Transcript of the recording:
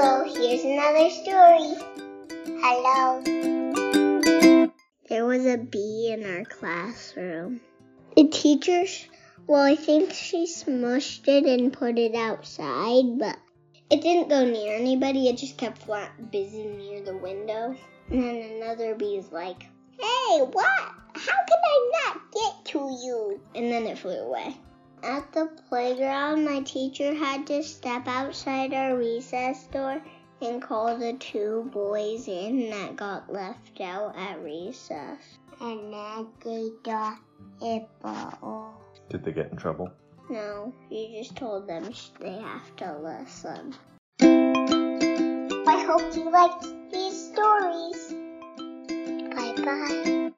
So here's another story. Hello. There was a bee in our classroom. The teacher, well, I think she smushed it and put it outside, but it didn't go near anybody. It just kept busy near the window. And then another bee is like, Hey, what? How can I not get to you? And then it flew away. At the playground, my teacher had to step outside our recess door and call the two boys in that got left out at recess. And then they got it Did they get in trouble? No, you just told them they have to listen. I hope you liked these stories. Bye bye.